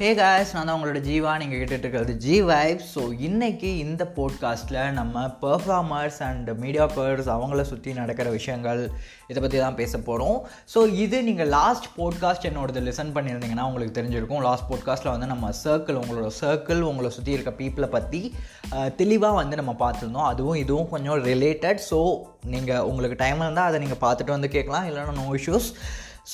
Hey guys நான் தான் உங்களோட ஜீவா. நீங்கள் கேட்டுட்டு இருக்கிறது ஜி வைப் ஸோ இன்றைக்கி இந்த போட்காஸ்ட்டில் நம்ம பெர்ஃபார்மர்ஸ் அண்ட் மீடியாக்கர்ஸ் அவங்கள சுற்றி நடக்கிற விஷயங்கள் இதை பற்றி தான் பேச போகிறோம் ஸோ இது நீங்கள் லாஸ்ட் போட்காஸ்ட் என்னோடது லிசன் பண்ணியிருந்தீங்கன்னா உங்களுக்கு தெரிஞ்சிருக்கும். லாஸ்ட் போட்காஸ்ட்டில் வந்து நம்ம சர்க்கிள் உங்களோட சர்க்கிள் உங்களை சுற்றி இருக்க பீப்புளை பற்றி தெளிவாக வந்து நம்ம பார்த்துருந்தோம். அதுவும் இதுவும் கொஞ்சம் ரிலேட்டட் ஸோ நீங்கள் உங்களுக்கு டைம் இருந்தால் அதை நீங்கள் பார்த்துட்டு வந்து கேட்கலாம். இல்லைன்னா நோ இஷ்யூஸ்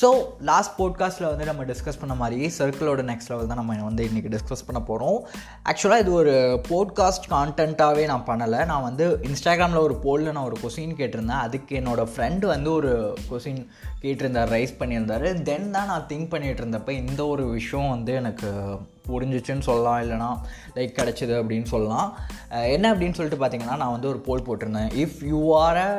ஸோ லாஸ்ட் போட்காஸ்ட்டில் வந்து நம்ம டிஸ்கஸ் பண்ண மாதிரி சர்க்கிளோட நெக்ஸ்ட் லெவல் தான் நம்ம வந்து இன்றைக்கி டிஸ்கஸ் பண்ண போகிறோம் ஆக்சுவலாக இது ஒரு போட்காஸ்ட் கான்டென்ட்டாகவே நான் பண்ணலை. நான் வந்து இன்ஸ்டாகிராமில் ஒரு போலில் நான் ஒரு கொஸ்டின் கேட்டிருந்தேன். அதுக்கு என்னோடய ஃப்ரெண்டு வந்து ஒரு கொஸ்டின் கேட்டிருந்தார் ரைஸ் பண்ணியிருந்தார். தென் தான் நான் திங்க் பண்ணிகிட்டு இருந்தப்போ இந்த ஒரு விஷயம் வந்து எனக்கு புரிஞ்சிச்சுன்னு சொல்லலாம் இல்லைனா லைக் கிடச்சிது அப்படின்னு சொல்லலாம். என்ன அப்படின்னு சொல்லிட்டு பார்த்தீங்கன்னா நான் வந்து ஒரு போல் போட்டிருந்தேன். If you are a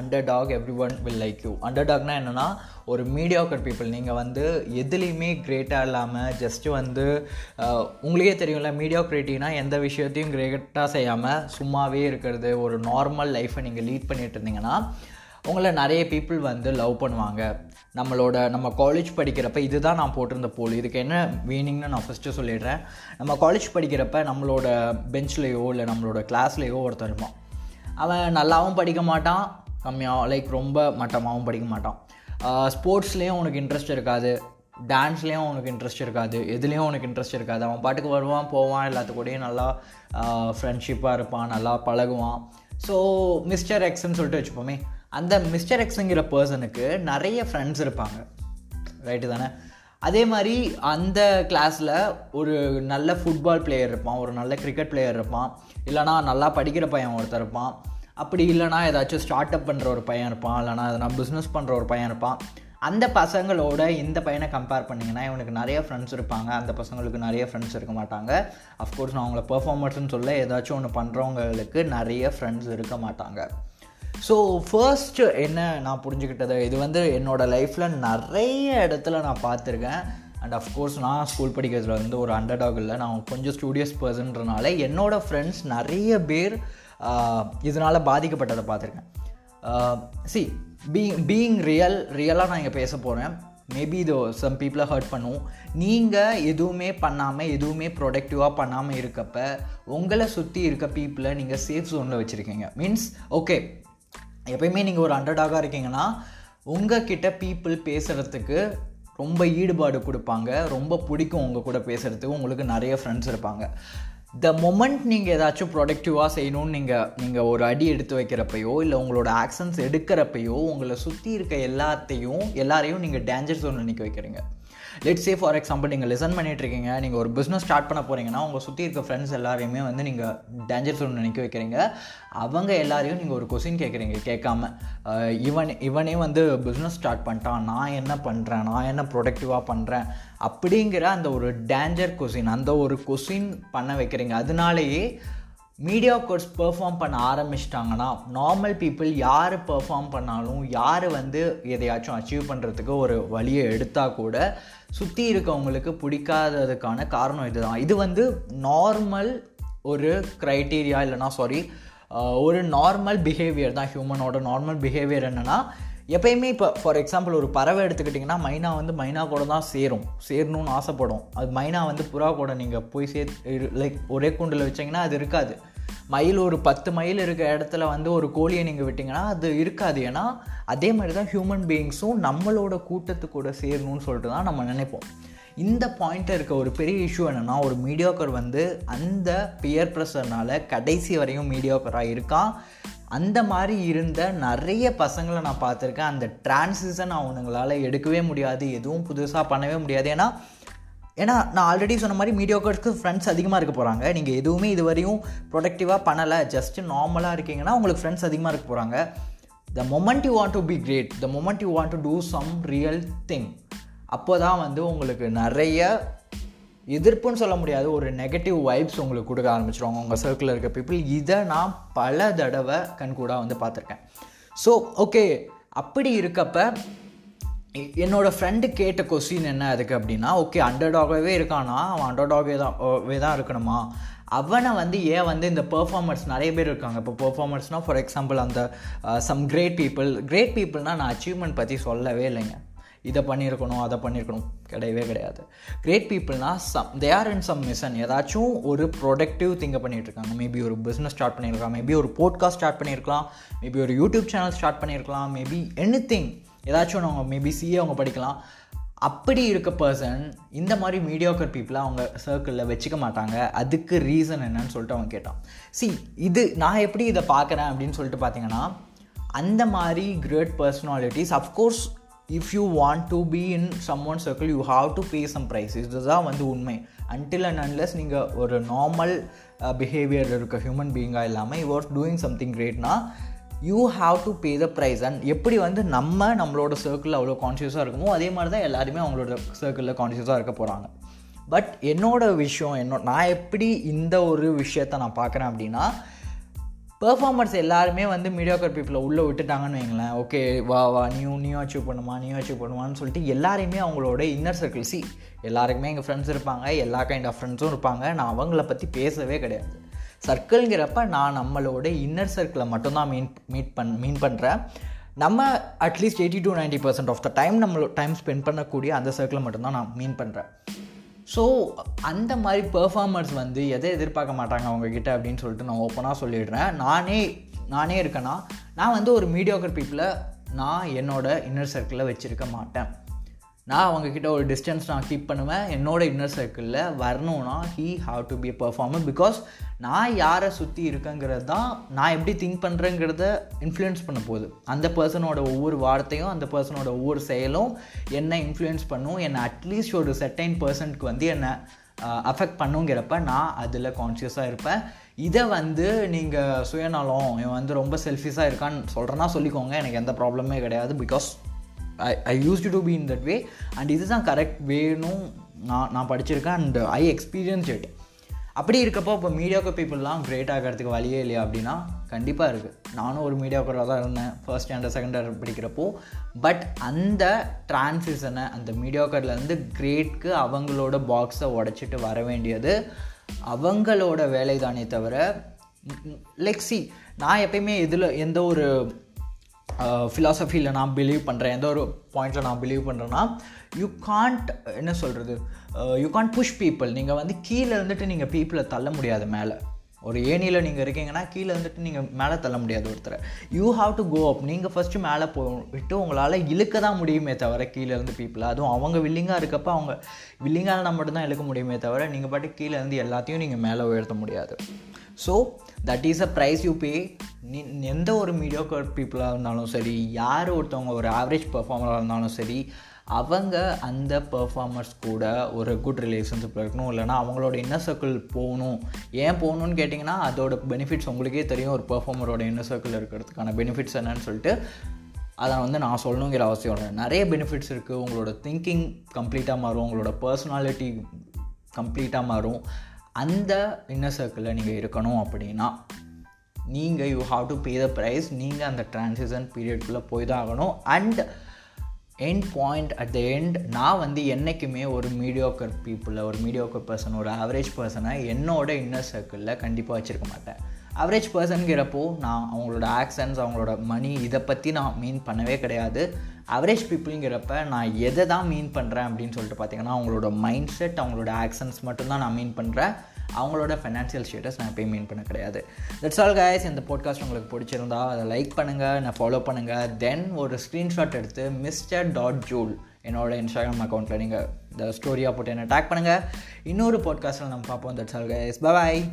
underdog everyone will like you under டாக்னா என்னென்னா ஒரு மீடியாக்கர் பீப்புள் நீங்கள் வந்து எதுலேயுமே கிரேட்டாக இல்லாமல் ஜஸ்ட்டு வந்து உங்களுக்கே தெரியும்ல மீடியா கிரியேட்டிவ்னா எந்த விஷயத்தையும் கிரேட்டாக செய்யாமல் சும்மாவே இருக்கிறது ஒரு நார்மல் லைஃப்பை நீங்கள் லீட் பண்ணிட்டு இருந்தீங்கன்னா உங்களை நிறைய பீப்புள் வந்து லவ் பண்ணுவாங்க. நம்மளோட நம்ம காலேஜ் படிக்கிறப்ப இதுதான் நான் போட்டிருந்த போல் இதுக்கு என்ன மீனிங்னு நான் ஃபஸ்ட்டு சொல்லிடுறேன். நம்ம காலேஜ் படிக்கிறப்ப நம்மளோட பெஞ்ச்லேயோ இல்லை நம்மளோட கிளாஸ்லேயோ ஒருத்தர் இருப்பான். அவன் நல்லாவும் படிக்க மாட்டான் கம்மியாக லைக் ரொம்ப மட்டமாகவும் படிக்க மாட்டான். ஸ்போர்ட்ஸ்லேயும் உனக்கு இன்ட்ரெஸ்ட் இருக்காது. டான்ஸ்லேயும் உனக்கு இன்ட்ரெஸ்ட் இருக்காது. எதுலேயும் உனக்கு இன்ட்ரெஸ்ட் இருக்காது. அவன் பாட்டுக்கு வருவான் போவான் எல்லாத்துக்கூடையும் நல்லா ஃப்ரெண்ட்ஷிப்பாக இருப்பான் நல்லா பழகுவான். ஸோ மிஸ்டர் எக்ஸ்ன்னு சொல்லிட்டு வச்சுப்போமே அந்த மிஸ்டர் எக்ஸுங்கிற பர்சனுக்கு நிறைய ஃப்ரெண்ட்ஸ் இருப்பாங்க. ரைட்டு தானே? அதே மாதிரி அந்த கிளாஸில் ஒரு நல்ல ஃபுட்பால் பிளேயர் இருப்பான் ஒரு நல்ல கிரிக்கெட் பிளேயர் இருப்பான் இல்லைனா நல்லா படிக்கிற பையன் ஒருத்தர் இருப்பான். அப்படி இல்லைனா ஏதாச்சும் ஸ்டார்ட் அப் பண்ணுற ஒரு பையன் இருப்பான் இல்லைனா எதனா பிஸ்னஸ் பண்ணுற ஒரு பையன் இருப்பான். அந்த பசங்களோட இந்த பையனை கம்பேர் பண்ணிங்கன்னா இவனுக்கு நிறைய ஃப்ரெண்ட்ஸ் இருப்பாங்க. அந்த பசங்களுக்கு நிறைய ஃப்ரெண்ட்ஸ் இருக்க மாட்டாங்க. அஃப்கோர்ஸ் நான் அவங்கள பெர்ஃபார்மன்ஸ்னு சொல்ல ஏதாச்சும் ஒன்று பண்ணுறவங்களுக்கு நிறைய ஃப்ரெண்ட்ஸ் இருக்க மாட்டாங்க. ஸோ ஃபர்ஸ்ட்டு என்ன நான் புரிஞ்சுக்கிட்டது? இது வந்து என்னோடய லைஃப்பில் நிறைய இடத்துல நான் பார்த்துருக்கேன். அண்ட் அஃப்கோர்ஸ் நான் ஸ்கூல் படிக்கிறதுல வந்து ஒரு அண்டர்டாக் இல்லை. நான் கொஞ்சம் ஸ்டூடியஸ் பர்சன்றனால என்னோடய ஃப்ரெண்ட்ஸ் நிறைய பேர் இதனால் பாதிக்கப்பட்டதை பார்த்துருக்கேன். சி பீங் பீயிங் ரியல் ரியலாக நான் இங்கே பேச போகிறேன் மேபி இது சம் பீப்புளை ஹர்ட் பண்ணும். நீங்கள் எதுவுமே பண்ணாமல் எதுவுமே ப்ரொடக்டிவாக பண்ணாமல் இருக்கப்ப உங்களை சுற்றி இருக்க பீப்புளை நீங்கள் சேஃப் ஜோனில் வச்சுருக்கீங்க. மீன்ஸ் ஓகே எப்பயுமே நீங்கள் ஒரு அண்டர்டாகாக இருக்கீங்கன்னா உங்ககிட்ட பீப்புள் பேசுகிறதுக்கு ரொம்ப ஈடுபாடு கொடுப்பாங்க. ரொம்ப பிடிக்கும் உங்கள் கூட பேசுகிறதுக்கு உங்களுக்கு நிறைய ஃப்ரெண்ட்ஸ் இருப்பாங்க. த மொமெண்ட் நீங்கள் ஏதாச்சும் ப்ரொடக்டிவாக செய்யணும்னு நீங்கள் நீங்கள் ஒரு அடி எடுத்து வைக்கிறப்பையோ இல்லை உங்களோட ஆக்ஷன்ஸ் எடுக்கிறப்பையோ உங்களை சுற்றி இருக்க எல்லாத்தையும் எல்லாரையும் நீங்கள் டேஞ்சர் ஜோனில் நிற்க வைக்கிறீங்க. லெட் சே ஃபார் எக்ஸாம்பிள் நீங்கள் லெசன் பண்ணிட்டு இருக்கீங்க நீங்கள் ஒரு பிஸ்னஸ் ஸ்டார்ட் பண்ண போகிறீங்கன்னா உங்கள் சுற்றி இருக்க ஃப்ரெண்ட்ஸ் எல்லாரையுமே வந்து நீங்கள் டேஞ்சர் ஜோன் நினைக்க வைக்கிறீங்க. அவங்க எல்லாரையும் நீங்கள் ஒரு கொஸ்டின் கேட்குறீங்க கேட்காம. இவன் இவனே வந்து பிஸ்னஸ் ஸ்டார்ட் பண்ணிட்டான் நான் என்ன பண்ணுறேன் நான் என்ன ப்ரொடக்டிவாக பண்ணுறேன் அப்படிங்கிற அந்த ஒரு டேஞ்சர் கொஸ்டின் அந்த ஒரு கொஸ்டின் பண்ண வைக்கிறீங்க. அதனாலேயே மீடியா கோர்ஸ் பெர்ஃபார்ம் பண்ண ஆரம்பிச்சிட்டாங்கன்னா நார்மல் பீப்புள் யார் பெர்ஃபார்ம் பண்ணாலும் யார் வந்து எதையாச்சும் அச்சீவ் பண்ணுறதுக்கு ஒரு வழியை எடுத்தால் கூட சுற்றி இருக்கவங்களுக்கு பிடிக்காததுக்கான காரணம் இதுதான். இது வந்து நார்மல் ஒரு க்ரைட்டீரியா இல்லைனா சாரி ஒரு நார்மல் பிஹேவியர் தான் ஹியூமனோட நார்மல் பிஹேவியர் என்னென்னா எப்பயுமே இப்போ ஃபார் எக்ஸாம்பிள் ஒரு பறவை எடுத்துக்கிட்டிங்கன்னா மைனா வந்து மைனா கூட தான் சேரும். சேரணும்னு ஆசைப்படும். அது மைனா வந்து புறா கூட நீங்கள் போய் சே லைக் ஒரே கூண்டில் வச்சிங்கன்னா அது இருக்காது. மயில் ஒரு பத்து மைல் இருக்கிற இடத்துல வந்து ஒரு கோழியை நீங்கள் விட்டிங்கன்னா அது இருக்காது. ஏன்னா அதே மாதிரி தான் ஹியூமன் பீயிங்ஸும் நம்மளோட கூட்டத்து கூட சேரணும்னு சொல்லிட்டு தான் நம்ம நினைப்போம். இந்த பாயிண்ட்டில் இருக்க ஒரு பெரிய இஷ்யூ என்னென்னா ஒரு மீடியோக்கர் வந்து அந்த பியர் ப்ரெஷர்னால் கடைசி வரையும் மீடியோக்கராக இருக்கான் அந்த மாதிரி இருந்த நிறைய பசங்களை நான் பார்த்துருக்கேன். அந்த டிரான்சிஷன் அவனுங்களால் எடுக்கவே முடியாது. எதுவும் புதுசாக பண்ணவே முடியாது. ஏன்னா ஏன்னா நான் ஆல்ரெடி சொன்ன மாதிரி மீடியோக்கர்ஸ்க்கு ஃப்ரெண்ட்ஸ் அதிகமாக இருக்க போகிறாங்க நீங்கள் எதுவுமே இது வரையும் ப்ரொடக்டிவாக பண்ணலை. ஜஸ்ட்டு நார்மலாக இருக்கீங்கன்னா உங்களுக்கு ஃப்ரெண்ட்ஸ் அதிகமாக இருக்க போகிறாங்க the moment you want to be great the moment you want to do some real thing அப்போ தான் வந்து உங்களுக்கு நிறைய எதிர்ப்புன்னு சொல்ல முடியாது ஒரு நெகட்டிவ் வைப்ஸ் உங்களுக்கு கொடுக்க ஆரம்பிச்சிருவாங்க. உங்கள் சர்க்கிளில் இருக்க பீப்புள் இதை நான் பல தடவை கண்கூடாக வந்து பார்த்துருக்கேன். ஸோ ஓகே அப்படி இருக்கப்ப என்னோடய ஃப்ரெண்டு கேட்ட கொஸ்டின் என்ன அதுக்கு அப்படின்னா ஓகே அண்டர்டாகவே இருக்கானா? அவன் அண்டர்டாகவே தான் தான் இருக்கணுமா? அவனை வந்து ஏன் வந்து இந்த பெர்ஃபார்மர்ஸ் நிறைய பேர் இருக்காங்க. இப்போ பெர்ஃபார்மர்ஸ்னால் ஃபார் எக்ஸாம்பிள் அந்த சம் கிரேட் பீப்புள் கிரேட் பீப்புள்னால் நான் அச்சீவ்மெண்ட் பற்றி சொல்லவே இல்லைங்க. இதை பண்ணியிருக்கணும் அதை பண்ணியிருக்கணும். கிடையவே கிடையாது. Great பீப்புள்னால் some they are in some mission ஏதாச்சும் ஒரு ப்ரொடக்டிவ் திங்கை பண்ணிகிட்ருக்காங்க மேபி ஒரு பிஸ்னஸ் ஸ்டார்ட் பண்ணியிருக்கலாம். மேபி ஒரு போட்காஸ்ட் ஸ்டார்ட் பண்ணியிருக்கலாம். மேபி ஒரு யூடியூப் சேனல் ஸ்டார்ட் பண்ணியிருக்கலாம். மேபி எனி திங் ஏதாச்சும் ஒன்று அவங்க மேபி சிஏ அவங்க படிக்கலாம். அப்படி இருக்க பர்சன் இந்த மாதிரி மீடியோக்கர் பீப்புளை அவங்க சர்க்கிளில் வச்சுக்க மாட்டாங்க. அதுக்கு ரீசன் என்னன்னு சொல்லிட்டு அவன் கேட்டான். சி இது நான் எப்படி இதை பார்க்குறேன் அப்படின்னு சொல்லிட்டு பார்த்தீங்கன்னா அந்த மாதிரி great personalities of course if you want to be in someone circle you have to pay some price இதுதான் வந்து உண்மை. அன்டில் அண்ட் அன்லெஸ் நீங்கள் ஒரு நார்மல் uh, பிஹேவியர் இருக்க ஹியூமன் பீயிங்காக இல்லாமல் you are doing something கிரேட்னா you have to pay the price and எப்படி வந்து நம்ம நம்மளோட சர்க்கிளில் அவ்வளோ கான்ஷியஸாக இருக்குமோ அதே மாதிரி தான் எல்லாருமே அவங்களோட சர்க்கிளில் கான்ஷியஸாக இருக்க போகிறாங்க பட் என்னோட விஷயம் என்னோட நான் எப்படி இந்த ஒரு விஷயத்தை நான் பார்க்குறேன் அப்படின்னா பெர்ஃபார்மர்ஸ் எல்லாருமே வந்து மீடியாக்கர் பீப்புளை உள்ளே விட்டுட்டாங்கன்னு வைங்களேன். ஓகே வா வா நியூ நியூ அச்சீவ் பண்ணுமா நியூ அச்சீவ் பண்ணுவான்னு சொல்லிட்டு எல்லாரையுமே அவங்களோட இன்னர் சர்க்கிள் சி எல்லாருக்குமே எங்கள் ஃப்ரெண்ட்ஸ் இருப்பாங்க எல்லா கைண்ட் ஆஃப் ஃப்ரெண்ட்ஸும் இருப்பாங்க. நான் அவங்கள பற்றி பேசவே கிடையாது. சர்க்கிள்ங்கிறப்ப நான் நம்மளோட இன்னர் சர்க்கிளை மட்டும்தான் மீன் மீட் பண் மீன் பண்ணுறேன் நம்ம at least eighty to ninety percent of the time நம்மளோட டைம் ஸ்பெண்ட் பண்ணக்கூடிய அந்த சர்க்கிளை மட்டும்தான் நான் மீன் பண்ணுறேன் ஸோ அந்த மாதிரி பெர்ஃபார்மர்ஸ் வந்து எதை எதிர்பார்க்க மாட்டாங்க அவங்கக்கிட்ட அப்படின்னு சொல்லிட்டு நான் ஓப்பனாக சொல்லிடுறேன். நானே நானே இருக்கேன்னா நான் வந்து ஒரு மீடியோக்கர் பீப்புளை நான் என்னோடய இன்னர் சர்க்கிளில் வச்சுருக்க மாட்டேன். நான் அவங்கக்கிட்ட ஒரு டிஸ்டன்ஸ் நான் கீப் பண்ணுவேன். என்னோடய இன்னர் சர்க்கிளில் வரணும்னா he have to be performer because நான் யாரை சுற்றி இருக்கேங்கிறது தான் நான் எப்படி திங்க் பண்ணுறேங்கிறத இன்ஃப்ளூயன்ஸ் பண்ண போகுது. அந்த பர்சனோட ஒவ்வொரு வார்த்தையும் அந்த பர்சனோட ஒவ்வொரு செயலும் என்னை இன்ஃப்ளூயன்ஸ் பண்ணும். என்னை அட்லீஸ்ட் ஒரு செட்டைன் பர்சன்ட்க்கு வந்து என்னை அஃபெக்ட் பண்ணுங்கிறப்ப நான் அதில் கான்ஷியஸாக இருப்பேன். இதை வந்து நீங்கள் சுயநலம் இவன் வந்து ரொம்ப செல்ஃபிஷாக இருக்கான்னு சொல்கிறேன்னா சொல்லிக்கோங்க. எனக்கு எந்த ப்ராப்ளமே கிடையாது because I I use to be in that way and இதுதான் கரெக்ட் வேணும். நான் நான் படிச்சிருக்கேன் அண்ட் ஐ எக்ஸ்பீரியன்ஸ் இட் அப்படி இருக்கப்போ இப்போ மீடியாக்கர் பீப்புளெலாம் கிரேட் ஆகிறதுக்கு வழியே இல்லையா அப்படின்னா கண்டிப்பாக இருக்குது நானும் ஒரு மீடியாக்கராக தான் இருந்தேன் ஃபர்ஸ்ட் ஸ்டாண்டர்ட் செகண்ட் ஸ்டாண்டர்ட் படிக்கிறப்போ. பட் அந்த டிரான்சிஷனை அந்த மீடியாக்கர்லேருந்து கிரேட்க்கு அவங்களோட பாக்ஸை உடச்சிட்டு வர வேண்டியது அவங்களோட வேலை தானே தவிர லைக் சி நான் எப்பயுமே இதில் எந்த ஒரு ஃபிலாசபியில் நான் பிலீவ் பண்ணுறேன் எந்த ஒரு பாயிண்ட்டில் நான் பிலீவ் பண்ணுறேன்னா யூ காண்ட் என்ன சொல்கிறது யூ காண்ட் புஷ் பீப்புள் நீங்கள் வந்து கீழே இருந்துட்டு நீங்கள் பீப்புளை தள்ள முடியாது மேலே. ஒரு ஏனியில் நீங்கள் இருக்கீங்கன்னா கீழே இருந்துட்டு நீங்கள் மேலே தள்ள முடியாது ஒருத்தரை. You have to go up நீங்கள் ஃபஸ்ட்டு மேலே போயிட்டு உங்களால் இழுக்க தான் முடியுமே தவிர கீழே இருந்து பீப்புள் அதுவும் அவங்க வில்லிங்காக இருக்கப்போ அவங்க வில்லிங்காக மட்டும்தான் இழுக்க முடியுமே தவிர நீங்கள் பாட்டு கீழே இருந்து எல்லாத்தையும் நீங்கள் மேலே உயர்த்த முடியாது. So that is a price you pay நீ எந்த ஒரு மீடியோக்கர் பீப்புளாக இருந்தாலும் சரி யார் ஒருத்தவங்க ஒரு ஆவரேஜ் பர்ஃபார்மராக இருந்தாலும் சரி அவங்க அந்த பர்ஃபார்மர்ஸ் கூட ஒரு குட் ரிலேஷன்ஷிப் இருக்கணும். இல்லைனா அவங்களோட இன்னர் சர்க்கிள் போகணும். ஏன் போகணுன்னு கேட்டிங்கன்னா அதோட பெனிஃபிட்ஸ் உங்களுக்கே தெரியும். ஒரு பர்ஃபார்மரோட இன்னர் சர்க்கிள் இருக்கிறதுக்கான பெனிஃபிட்ஸ் என்னன்னு சொல்லிட்டு அதை வந்து நான் சொல்லணுங்கிற அவசியம் இல்லை. நிறைய பெனிஃபிட்ஸ் இருக்குது உங்களோட திங்கிங் கம்ப்ளீட்டாக மாறும். உங்களோட பர்சனாலிட்டி கம்ப்ளீட்டாக மாறும். அந்த இன்னர் சர்க்கிளில் நீங்கள் இருக்கணும் அப்படின்னா நீங்கள் you have to pay the price நீங்கள் அந்த ட்ரான்சிஷன் பீரியட்குள்ளே போய் தான் ஆகணும். And end point at the end நான் வந்து என்றைக்குமே ஒரு மீடியோக்கர் பீப்புளை ஒரு மீடியோக்கர் பர்சன் ஒரு ஆவரேஜ் பர்சனை என்னோட இன்னர் சர்க்கிளில் கண்டிப்பாக வச்சுருக்க மாட்டேன். ஆவரேஜ் பர்சனுங்கிறப்போ நான் அவங்களோட ஆக்சன்ஸ் அவங்களோட மணி இதை பற்றி நான் மீன் பண்ணவே கிடையாது. அவரேஜ் பீப்புளுங்கிறப்ப நான் எதை தான் மீன் பண்ணுறேன் அப்படின்னு சொல்லிட்டு பார்த்தீங்கன்னா அவங்களோட மைண்ட் செட் அவங்களோட ஆக்சன்ஸ் மட்டும்தான் நான் மீன் பண்ணுறேன் அவங்களோட ஃபைனான்சியல் ஸ்டேட்டஸ் நான் எப்பயும் மீன் பண்ண கிடையாது. தட்ஸ் ஆல் கைஸ் இந்த பாட்காஸ்ட் உங்களுக்கு பிடிச்சிருந்தா அதை லைக் பண்ணுங்கள் நான் ஃபாலோ பண்ணுங்கள் தென் ஒரு ஸ்க்ரீன்ஷாட் எடுத்து மிஸ்டர் டாட் ஜூல் என்னோட இன்ஸ்டாகிராம் அக்கௌண்ட்டில் நீங்கள் இந்த ஸ்டோரியாக போட்டு என்னை டேக் பண்ணுங்கள் இன்னொரு பாட்காஸ்ட்டில் நம்ம பார்ப்போம். That's all guys bye